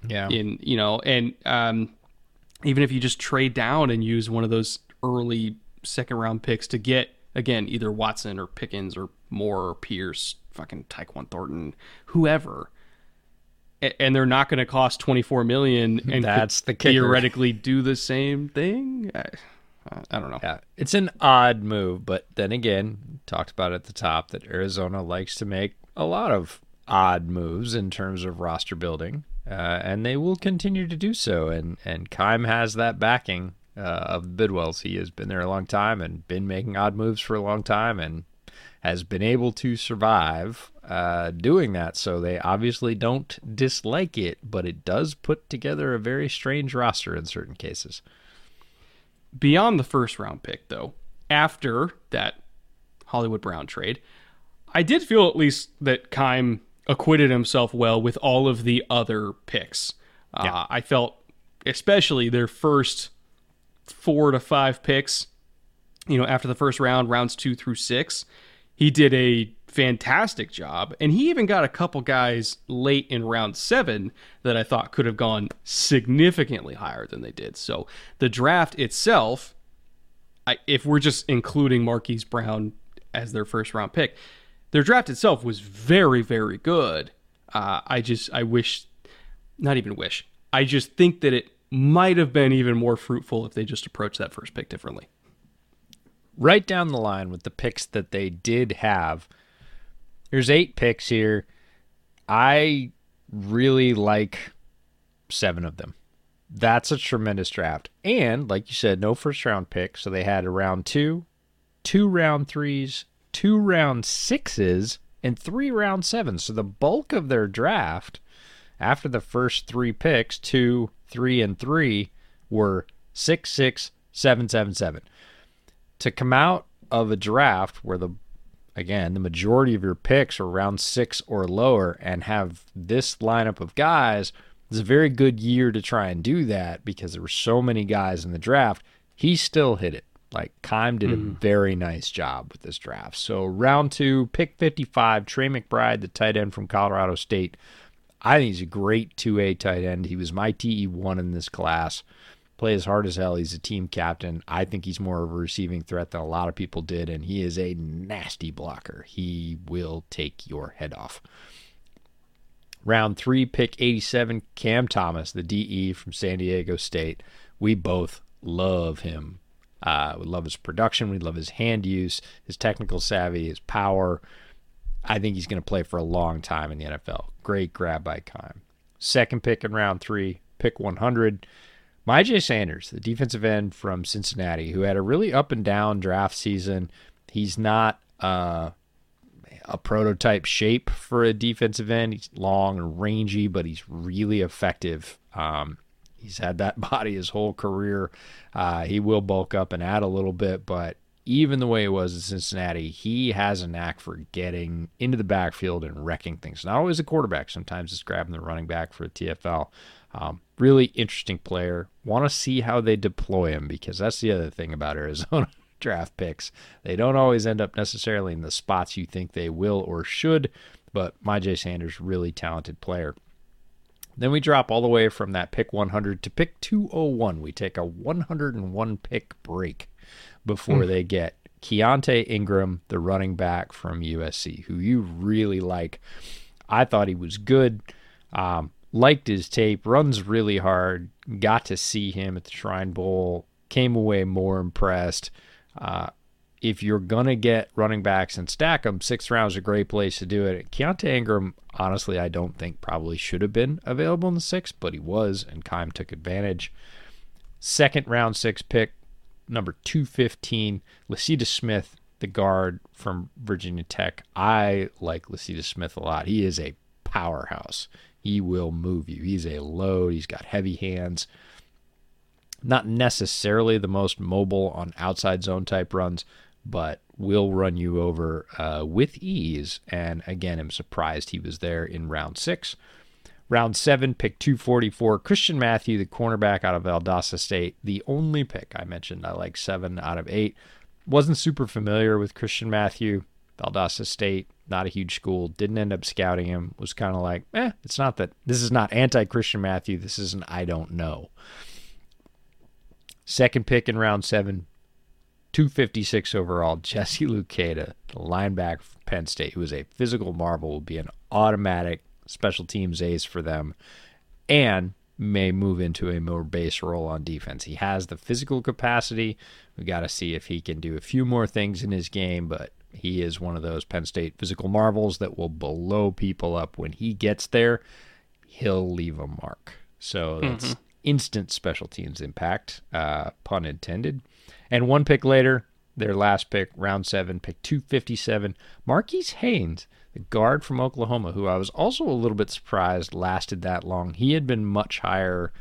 Yeah. In you know, and um, even if you just trade down and use one of those early second round picks to get again either Watson or Pickens or Moore or Pierce, fucking Tyquan Thornton, whoever. And they're not going to cost twenty four million, and that's the kicker. theoretically do the same thing. I don't know. Yeah, it's an odd move, but then again, talked about at the top that Arizona likes to make a lot of odd moves in terms of roster building, uh, and they will continue to do so. And and Keim has that backing uh, of Bidwells. He has been there a long time and been making odd moves for a long time, and has been able to survive uh, doing that. So they obviously don't dislike it, but it does put together a very strange roster in certain cases beyond the first round pick, though, after that Hollywood Brown trade, I did feel at least that Keim acquitted himself well with all of the other picks. Uh, yeah. Uh, I felt, especially their first four to five picks, you know, after the first round, rounds two through six, he did a fantastic job. And he even got a couple guys late in round seven that I thought could have gone significantly higher than they did. So the draft itself, I, if we're just including Marquise Brown as their first round pick, their draft itself was very, very good. Uh, I just, I wish, not even wish, I just think that it might have been even more fruitful if they just approached that first pick differently. Right down the line with the picks that they did have, there's eight picks here. I really like seven of them. That's a tremendous draft. And like you said, no first round pick. So they had a round two, two round threes, two round sixes, and three round sevens. So the bulk of their draft after the first three picks, two, three, and three, were six, six, seven, seven, seven. To come out of a draft where the again, the majority of your picks are round six or lower and have this lineup of guys, it's a very good year to try and do that because there were so many guys in the draft. He still hit it. Like Keim did mm-hmm. a very nice job with this draft. So round two, pick 55, Trey McBride, the tight end from Colorado State. I think he's a great 2A tight end. He was my TE1 in this class play as hard as hell. He's a team captain. I think he's more of a receiving threat than a lot of people did, and he is a nasty blocker. He will take your head off. Round three, pick 87, Cam Thomas, the DE from San Diego State. We both love him. Uh, we love his production. We love his hand use, his technical savvy, his power. I think he's going to play for a long time in the NFL. Great grab by Keim. Second pick in round three, pick 100. Myjai Sanders, the defensive end from Cincinnati, who had a really up and down draft season. He's not uh, a prototype shape for a defensive end. He's long and rangy, but he's really effective. Um, he's had that body his whole career. Uh, he will bulk up and add a little bit, but even the way it was in Cincinnati, he has a knack for getting into the backfield and wrecking things. Not always a quarterback, sometimes it's grabbing the running back for a TFL. Um, really interesting player. Want to see how they deploy him because that's the other thing about Arizona draft picks. They don't always end up necessarily in the spots you think they will or should, but Myjai Sanders, really talented player. Then we drop all the way from that pick 100 to pick 201. We take a 101 pick break before mm. they get Keaontay Ingram, the running back from USC, who you really like. I thought he was good. Um, liked his tape, runs really hard. Got to see him at the Shrine Bowl. Came away more impressed. Uh, if you're gonna get running backs and stack them, sixth round is a great place to do it. Keaontay Ingram, honestly, I don't think probably should have been available in the sixth, but he was, and Keim took advantage. Second round six pick, number two fifteen, Lecitus Smith, the guard from Virginia Tech. I like Lecitus Smith a lot. He is a powerhouse. He will move you. He's a load. He's got heavy hands not necessarily the most mobile on outside zone type runs, but will run you over uh, with ease. And again, I'm surprised he was there in round six. Round seven, pick 244, Christian Matthew, the cornerback out of Valdosta State. The only pick I mentioned, I like seven out of eight. Wasn't super familiar with Christian Matthew. Valdosta State, not a huge school. Didn't end up scouting him. Was kind of like, eh, it's not that. This is not anti Christian Matthew. This is an I don't know. Second pick in round seven, 256 overall, Jesse Luketa, the linebacker from Penn State, who is a physical marvel, will be an automatic special teams ace for them and may move into a more base role on defense. He has the physical capacity. We got to see if he can do a few more things in his game, but he is one of those Penn State physical marvels that will blow people up when he gets there. He'll leave a mark. So that's mm-hmm instant special teams impact, uh, pun intended. And one pick later, their last pick, round seven, pick 257, Marquis Hayes, guard from Oklahoma, who I was also a little bit surprised lasted that long. He had been much higher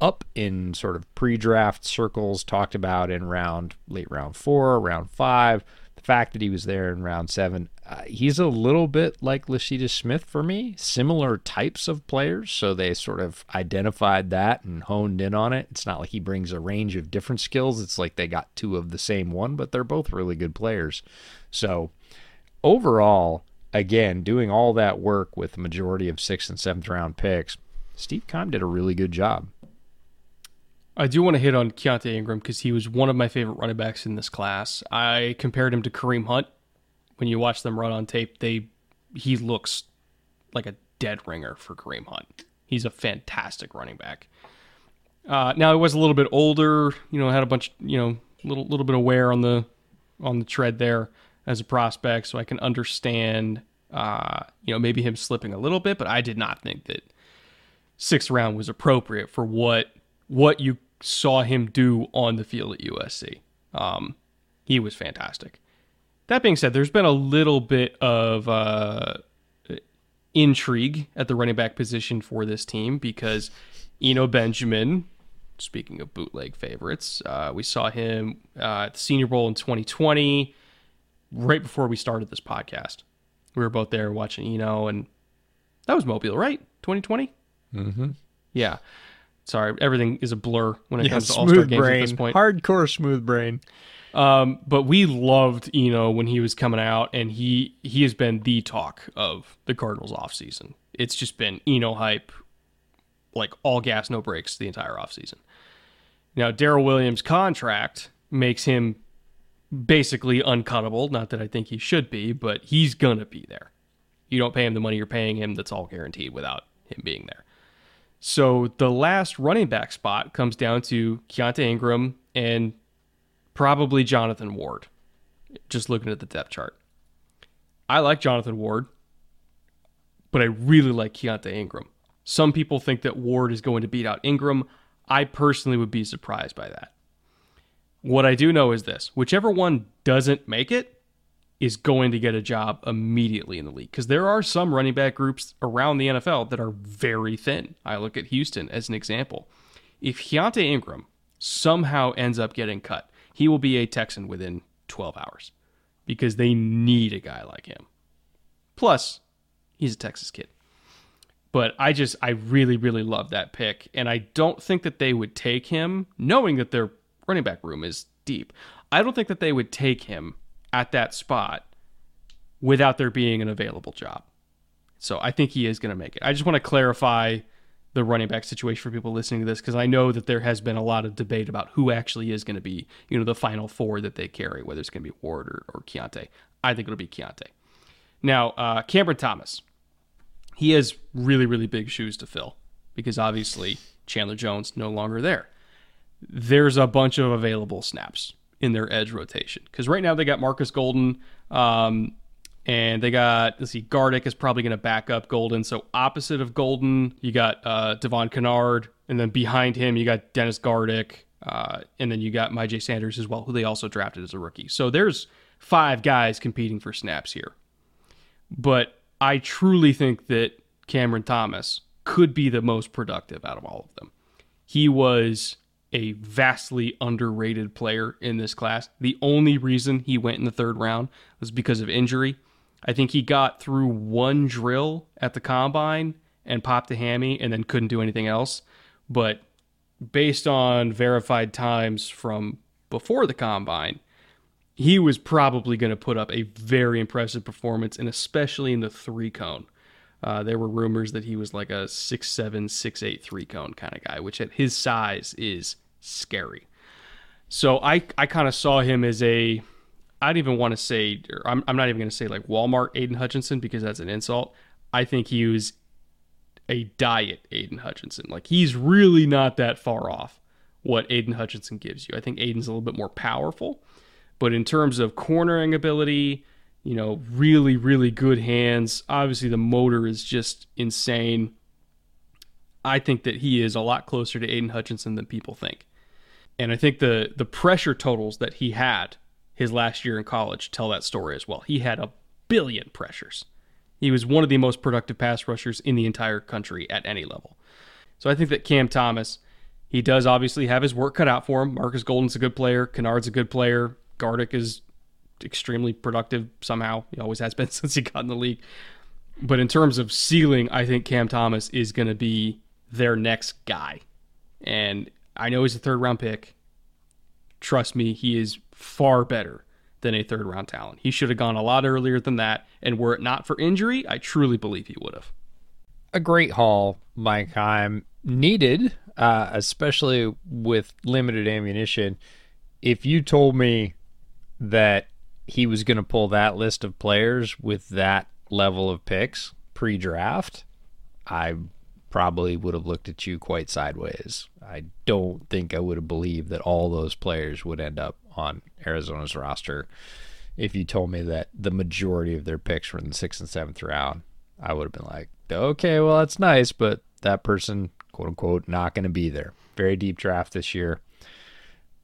up in sort of pre draft circles, talked about in round, late round four, round five. The fact that he was there in round seven, uh, he's a little bit like Lecitus Smith for me, similar types of players. So they sort of identified that and honed in on it. It's not like he brings a range of different skills. It's like they got two of the same one, but they're both really good players. So overall, again, doing all that work with the majority of sixth and seventh round picks, Steve Keim did a really good job. I do want to hit on Keaontay Ingram because he was one of my favorite running backs in this class. I compared him to Kareem Hunt when you watch them run on tape, they he looks like a dead ringer for Kareem Hunt. He's a fantastic running back. Uh, now he was a little bit older, you know, had a bunch, you know, little little bit of wear on the on the tread there as a prospect, so I can understand, uh, you know, maybe him slipping a little bit, but I did not think that sixth round was appropriate for what what you saw him do on the field at USC. Um, he was fantastic. That being said, there's been a little bit of uh, intrigue at the running back position for this team because Eno Benjamin, speaking of bootleg favorites, uh, we saw him uh, at the Senior Bowl in 2020, right before we started this podcast. We were both there watching Eno, and that was Mobile, right? 2020? Mm-hmm. Yeah. Sorry, everything is a blur when it yeah, comes to All Star games brain. at this point. Hardcore smooth brain. Um, but we loved Eno when he was coming out, and he he has been the talk of the Cardinals offseason. It's just been Eno hype, like all gas, no breaks the entire offseason. Now, Darrel Williams' contract makes him basically uncuttable. Not that I think he should be, but he's gonna be there. You don't pay him the money you're paying him. That's all guaranteed without him being there. So the last running back spot comes down to Keaontay Ingram and probably Jonathan Ward. Just looking at the depth chart. I like Jonathan Ward, but I really like Keaontay Ingram. Some people think that Ward is going to beat out Ingram. I personally would be surprised by that. What I do know is this whichever one doesn't make it is going to get a job immediately in the league because there are some running back groups around the NFL that are very thin. I look at Houston as an example. If Keaontay Ingram somehow ends up getting cut, he will be a Texan within 12 hours because they need a guy like him. Plus, he's a Texas kid. But I just, I really, really love that pick. And I don't think that they would take him, knowing that their running back room is deep. I don't think that they would take him at that spot without there being an available job. So I think he is going to make it. I just want to clarify the running back situation for people listening to this because I know that there has been a lot of debate about who actually is going to be, you know, the final four that they carry, whether it's going to be Ward or, or Keaontay. I think it'll be Keaontay. Now, uh, Cameron Thomas, he has really, really big shoes to fill because obviously Chandler Jones no longer there. There's a bunch of available snaps in their edge rotation because right now they got Marcus Golden, um, and they got let's see, Gardeck is probably going to back up Golden. So opposite of Golden, you got uh, Devon Kennard, and then behind him you got Dennis Gardeck, uh, and then you got Myjai Sanders as well, who they also drafted as a rookie. So there's five guys competing for snaps here, but I truly think that Cameron Thomas could be the most productive out of all of them. He was a vastly underrated player in this class. The only reason he went in the third round was because of injury. I think he got through one drill at the combine and popped a hammy and then couldn't do anything else. But based on verified times from before the combine, he was probably going to put up a very impressive performance, and especially in the three cone. Uh, there were rumors that he was like a six seven, six eight three cone kind of guy, which at his size is scary. So I I kind of saw him as a I don't even want to say I'm I'm not even going to say like Walmart Aidan Hutchinson because that's an insult. I think he was a diet Aidan Hutchinson. Like he's really not that far off what Aidan Hutchinson gives you. I think Aidan's a little bit more powerful, but in terms of cornering ability, you know, really, really good hands. Obviously, the motor is just insane. I think that he is a lot closer to Aidan Hutchinson than people think. And I think the the pressure totals that he had his last year in college tell that story as well. He had a billion pressures. He was one of the most productive pass rushers in the entire country at any level. So I think that Cam Thomas, he does obviously have his work cut out for him. Marcus Golden's a good player. Kennard's a good player. Gardeck is extremely productive somehow. He always has been since he got in the league. But in terms of ceiling, I think Cam Thomas is going to be their next guy. And I know he's a third round pick. Trust me, he is far better than a third round talent. He should have gone a lot earlier than that. And were it not for injury, I truly believe he would have. A great haul, Mike I'm Needed, uh, especially with limited ammunition. If you told me that he was going to pull that list of players with that level of picks pre draft, I probably would have looked at you quite sideways. I don't think I would have believed that all those players would end up on Arizona's roster. If you told me that the majority of their picks were in the sixth and seventh round, I would have been like, okay, well, that's nice, but that person, quote unquote, not going to be there. Very deep draft this year.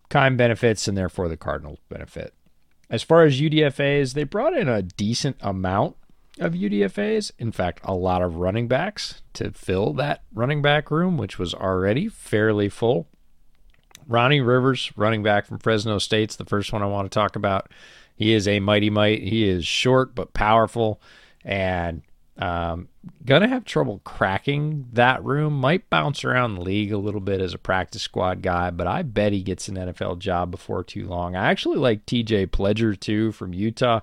Keim benefits, and therefore the Cardinals benefit. As far as UDFAs, they brought in a decent amount of UDFAs. In fact, a lot of running backs to fill that running back room, which was already fairly full. Ronnie Rivers, running back from Fresno State's the first one I want to talk about. He is a mighty might. He is short but powerful and um, gonna have trouble cracking that room. Might bounce around the league a little bit as a practice squad guy, but I bet he gets an NFL job before too long. I actually like TJ Pledger too from Utah,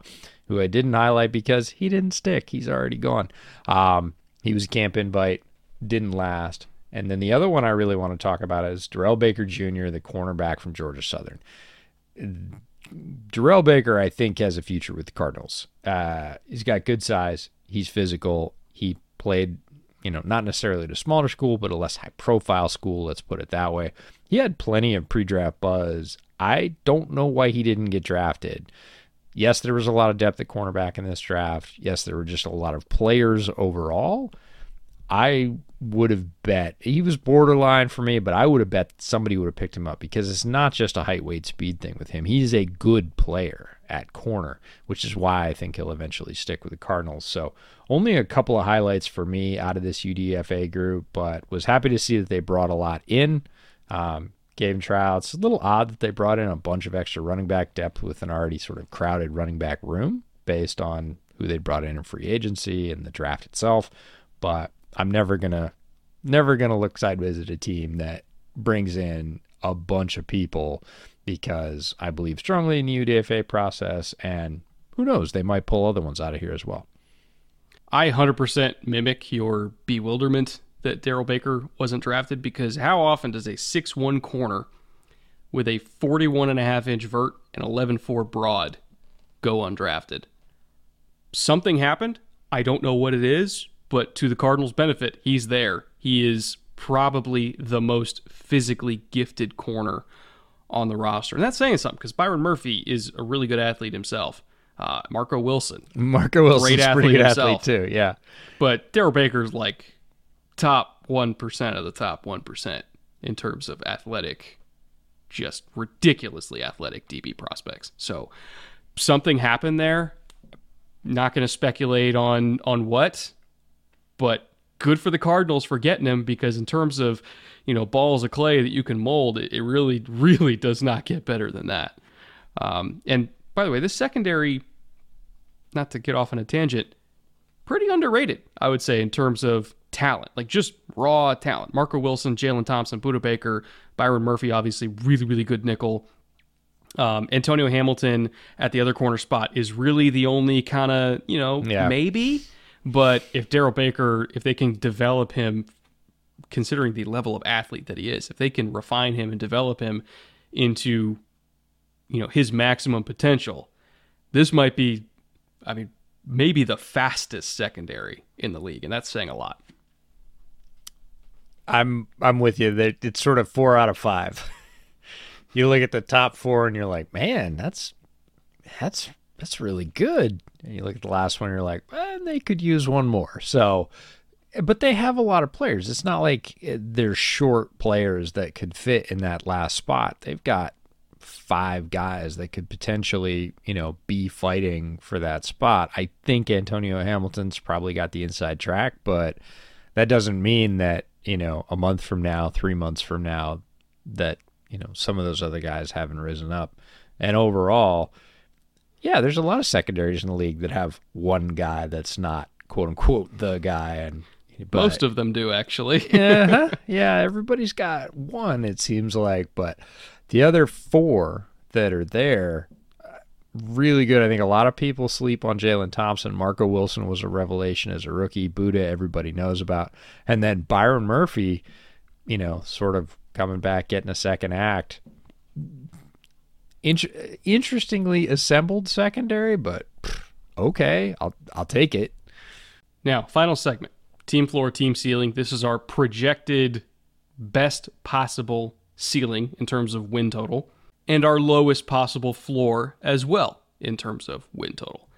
who I didn't highlight because he didn't stick. He's already gone. Um, he was a camp invite, didn't last. And then the other one I really want to talk about is Darrell Baker Jr., the cornerback from Georgia Southern. Darrell Baker, I think, has a future with the Cardinals. Uh, he's got good size He's physical. He played, you know, not necessarily at a smaller school, but a less high profile school. Let's put it that way. He had plenty of pre draft buzz. I don't know why he didn't get drafted. Yes, there was a lot of depth at cornerback in this draft. Yes, there were just a lot of players overall. I would have bet he was borderline for me, but I would have bet somebody would have picked him up because it's not just a height, weight, speed thing with him. He's a good player at corner, which is why I think he'll eventually stick with the Cardinals. So only a couple of highlights for me out of this UDFA group, but was happy to see that they brought a lot in. Um, gave him tryouts. A little odd that they brought in a bunch of extra running back depth with an already sort of crowded running back room based on who they brought in in free agency and the draft itself. But I'm never gonna never gonna look sideways at a team that brings in a bunch of people because I believe strongly in the UDFA process and who knows, they might pull other ones out of here as well. I 100% mimic your bewilderment that Darrell Baker wasn't drafted because how often does a 6'1 corner with a 41 and a half inch vert and 11'4 broad go undrafted? Something happened. I don't know what it is, but to the Cardinals' benefit, he's there. He is probably the most physically gifted corner on the roster. And that's saying something because Byron Murphy is a really good athlete himself. Uh, Marco Wilson. Marco Wilson's great athlete pretty good himself. athlete too, yeah. But Darrell Baker's like top 1% of the top 1% in terms of athletic, just ridiculously athletic DB prospects. So something happened there. Not going to speculate on on what, but good for the Cardinals for getting him because in terms of you know balls of clay that you can mold, it, really really does not get better than that. Um, and by the way, this secondary, not to get off on a tangent, pretty underrated, I would say, in terms of talent, like just raw talent. Marco Wilson, Jalen Thompson, Budda Baker, Byron Murphy, obviously really really good nickel. Um, Antonio Hamilton at the other corner spot is really the only kind of you know yeah. maybe but if Darrell Baker, if they can develop him, considering the level of athlete that he is, if they can refine him and develop him into, you know, his maximum potential, this might be, I mean, maybe the fastest secondary in the league, and that's saying a lot. I'm I'm with you. That it's sort of four out of five. you look at the top four, and you're like, man, that's that's that's really good. And you look at the last one, you're like, eh, they could use one more. So, but they have a lot of players. It's not like eh, they're short players that could fit in that last spot. They've got five guys that could potentially, you know, be fighting for that spot. I think Antonio Hamilton's probably got the inside track, but that doesn't mean that, you know, a month from now, three months from now, that, you know, some of those other guys haven't risen up. And overall, yeah, there's a lot of secondaries in the league that have one guy that's not quote unquote the guy, and but, most of them do actually. uh-huh, yeah, everybody's got one. It seems like, but the other four that are there, uh, really good. I think a lot of people sleep on Jalen Thompson. Marco Wilson was a revelation as a rookie. Budda, everybody knows about, and then Byron Murphy, you know, sort of coming back, getting a second act interestingly assembled secondary, but okay, I'll I'll take it. Now, final segment. Team floor, team ceiling. This is our projected best possible ceiling in terms of win total and our lowest possible floor as well in terms of win total.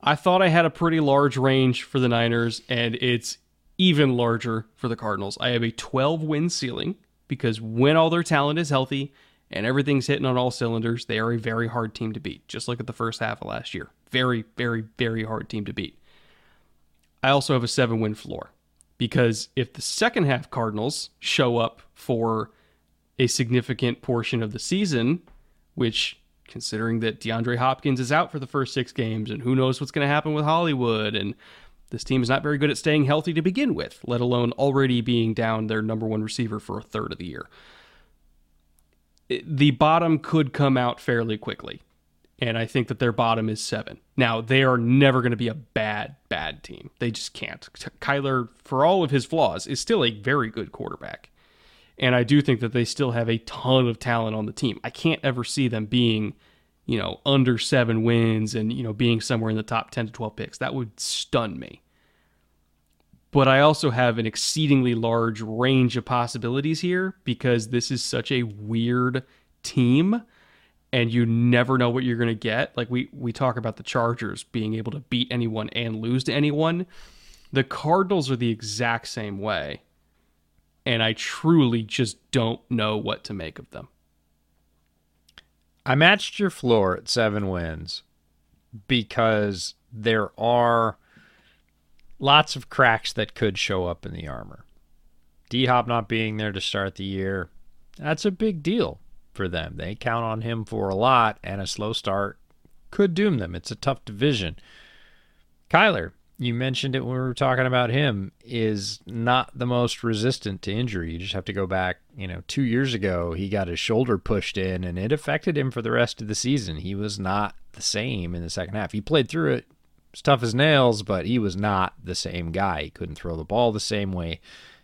I thought I had a pretty large range for the Niners and it's even larger for the Cardinals. I have a 12 win ceiling because when all their talent is healthy, and everything's hitting on all cylinders, they are a very hard team to beat. Just look at the first half of last year. Very, very, very hard team to beat. I also have a seven win floor because if the second half Cardinals show up for a significant portion of the season, which considering that DeAndre Hopkins is out for the first six games and who knows what's going to happen with Hollywood and this team is not very good at staying healthy to begin with, let alone already being down their number one receiver for a third of the year the bottom could come out fairly quickly. And I think that their bottom is seven. Now, they are never going to be a bad, bad team. They just can't. Kyler, for all of his flaws, is still a very good quarterback. And I do think that they still have a ton of talent on the team. I can't ever see them being, you know, under seven wins and, you know, being somewhere in the top 10 to 12 picks. That would stun me. But I also have an exceedingly large range of possibilities here because this is such a weird team and you never know what you're going to get. Like we we talk about the Chargers being able to beat anyone and lose to anyone. The Cardinals are the exact same way. And I truly just don't know what to make of them. I matched your floor at seven wins because there are lots of cracks that could show up in the armor. D Hop not being there to start the year, that's a big deal for them. They count on him for a lot, and a slow start could doom them. It's a tough division. Kyler, you mentioned it when we were talking about him, is not the most resistant to injury. You just have to go back, you know, two years ago, he got his shoulder pushed in and it affected him for the rest of the season. He was not the same in the second half. He played through it as tough as nails, but he was not the same guy. He couldn't throw the ball the same way.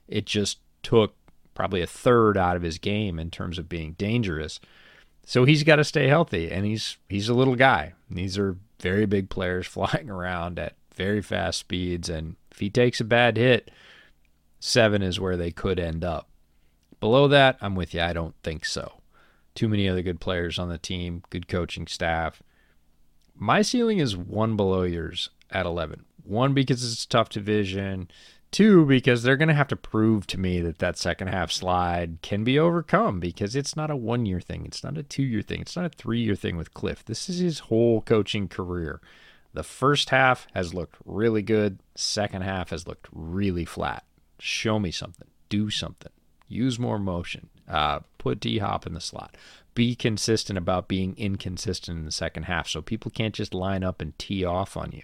It just took probably a third out of his game in terms of being dangerous. So he's got to stay healthy, and he's he's a little guy. These are very big players flying around at very fast speeds, and if he takes a bad hit, seven is where they could end up. Below that, I'm with you. I don't think so. Too many other good players on the team, good coaching staff. My ceiling is one below yours at 11. One, because it's tough division. Two, because they're going to have to prove to me that that second half slide can be overcome because it's not a one year thing. It's not a two year thing. It's not a three year thing with Cliff. This is his whole coaching career. The first half has looked really good. Second half has looked really flat. Show me something. Do something. Use more motion. Uh, put D Hop in the slot. Be consistent about being inconsistent in the second half so people can't just line up and tee off on you.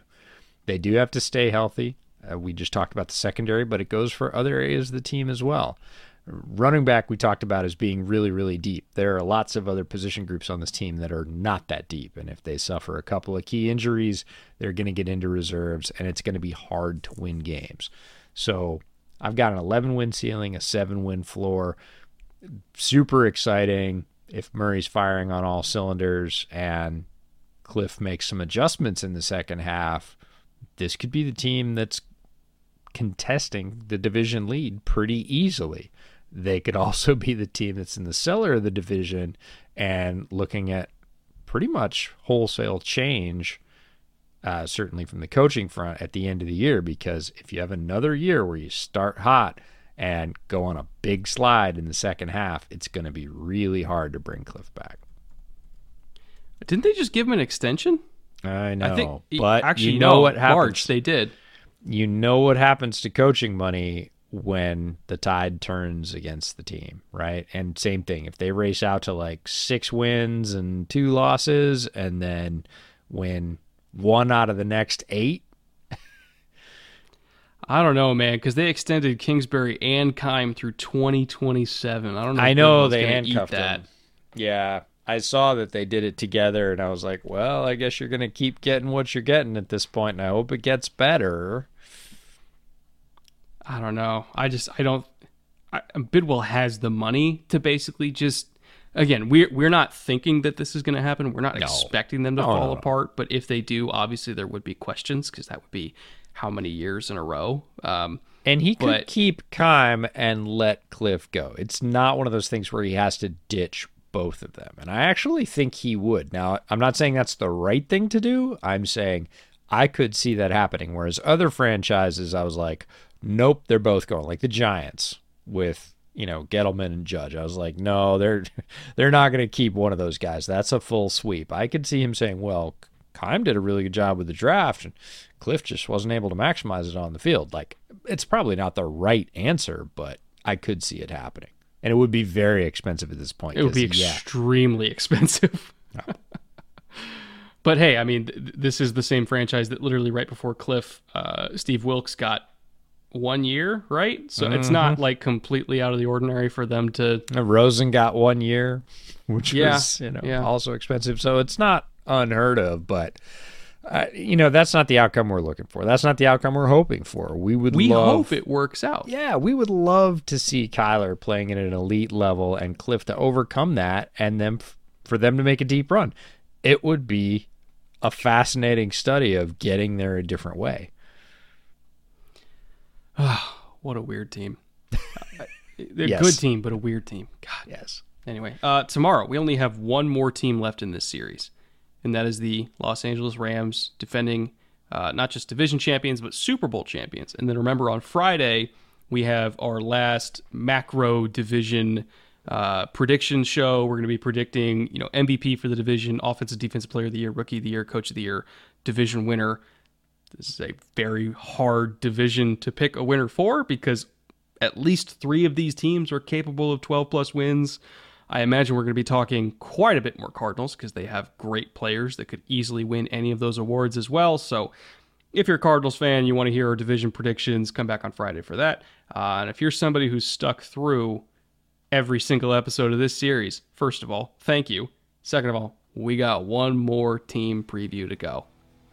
They do have to stay healthy. Uh, we just talked about the secondary, but it goes for other areas of the team as well. Running back, we talked about as being really, really deep. There are lots of other position groups on this team that are not that deep. And if they suffer a couple of key injuries, they're going to get into reserves, and it's going to be hard to win games. So I've got an 11 win ceiling, a 7 win floor. Super exciting if Murray's firing on all cylinders and Cliff makes some adjustments in the second half. This could be the team that's contesting the division lead pretty easily. They could also be the team that's in the cellar of the division and looking at pretty much wholesale change, uh, certainly from the coaching front at the end of the year. Because if you have another year where you start hot and go on a big slide in the second half, it's going to be really hard to bring Cliff back. Didn't they just give him an extension? I know, I think but actually you know no, what happens. March they did. you know what happens to coaching money when the tide turns against the team, right? And same thing, if they race out to like six wins and two losses and then win one out of the next eight, I don't know, man, because they extended Kingsbury and Keim through 2027. I don't know. I know they handcuffed that. him. Yeah, I saw that they did it together, and I was like, well, I guess you're going to keep getting what you're getting at this point, and I hope it gets better. I don't know. I just I don't. I, Bidwell has the money to basically just. Again, we're we're not thinking that this is going to happen. We're not No. expecting them to No, fall no. apart. But if they do, obviously there would be questions because that would be how many years in a row. Um, And he could But- keep Keim and let Cliff go. It's not one of those things where he has to ditch both of them. And I actually think he would. Now, I'm not saying that's the right thing to do. I'm saying I could see that happening. Whereas other franchises, I was like, nope, they're both going. Like the Giants with you know Gettleman and Judge. I was like, no, they're they're not going to keep one of those guys. That's a full sweep. I could see him saying, well, Keim did a really good job with the draft, and Cliff just wasn't able to maximize it on the field. Like, it's probably not the right answer, but I could see it happening. And it would be very expensive at this point. it would be 'cause, yeah, extremely expensive. but hey, I mean, th- this is the same franchise that literally right before Cliff, uh, Steve Wilks got one year, right? So it's not Mm-hmm. like completely out of the ordinary for them to. Rosen got one year, which Yeah, was you know yeah. also expensive. So it's not unheard of, but uh, you know that's not the outcome we're looking for. That's not the outcome we're hoping for. We would We love, hope it works out. Yeah, we would love to see Kyler playing at an elite level and Cliff to overcome that, and then f- for them to make a deep run. it would be a fascinating study of getting there a different way. what a weird team. They're Yes. a good team, but a weird team. God. Yes. Anyway, uh, tomorrow we only have one more team left in this series, and that is the Los Angeles Rams defending uh, not just division champions but Super Bowl champions. And then remember, on Friday we have our last macro division uh, prediction show. We're going to be predicting, you know, MVP for the division, offensive defensive player of the year, rookie of the year, coach of the year, division winner. This is a very hard division to pick a winner for because at least three of these teams are capable of 12 plus wins. I imagine we're going to be talking quite a bit more Cardinals because they have great players that could easily win any of those awards as well. So if you're a Cardinals fan, you want to hear our division predictions, come back on Friday for that. Uh, and if you're somebody who's stuck through every single episode of this series, first of all, thank you. Second of all, we got one more team preview to go.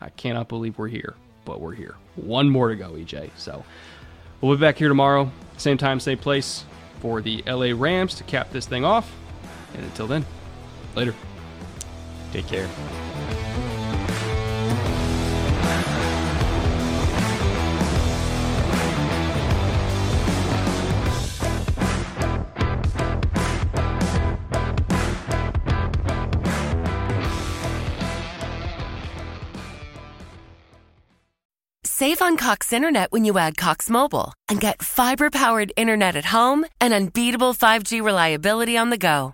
I cannot believe we're here, but we're here. One more to go, EJ. So we'll be back here tomorrow, same time, same place, for the LA Rams to cap this thing off. And until then, later. Take care. Save on Cox Internet when you add Cox Mobile and get fiber powered internet at home and unbeatable 5G reliability on the go.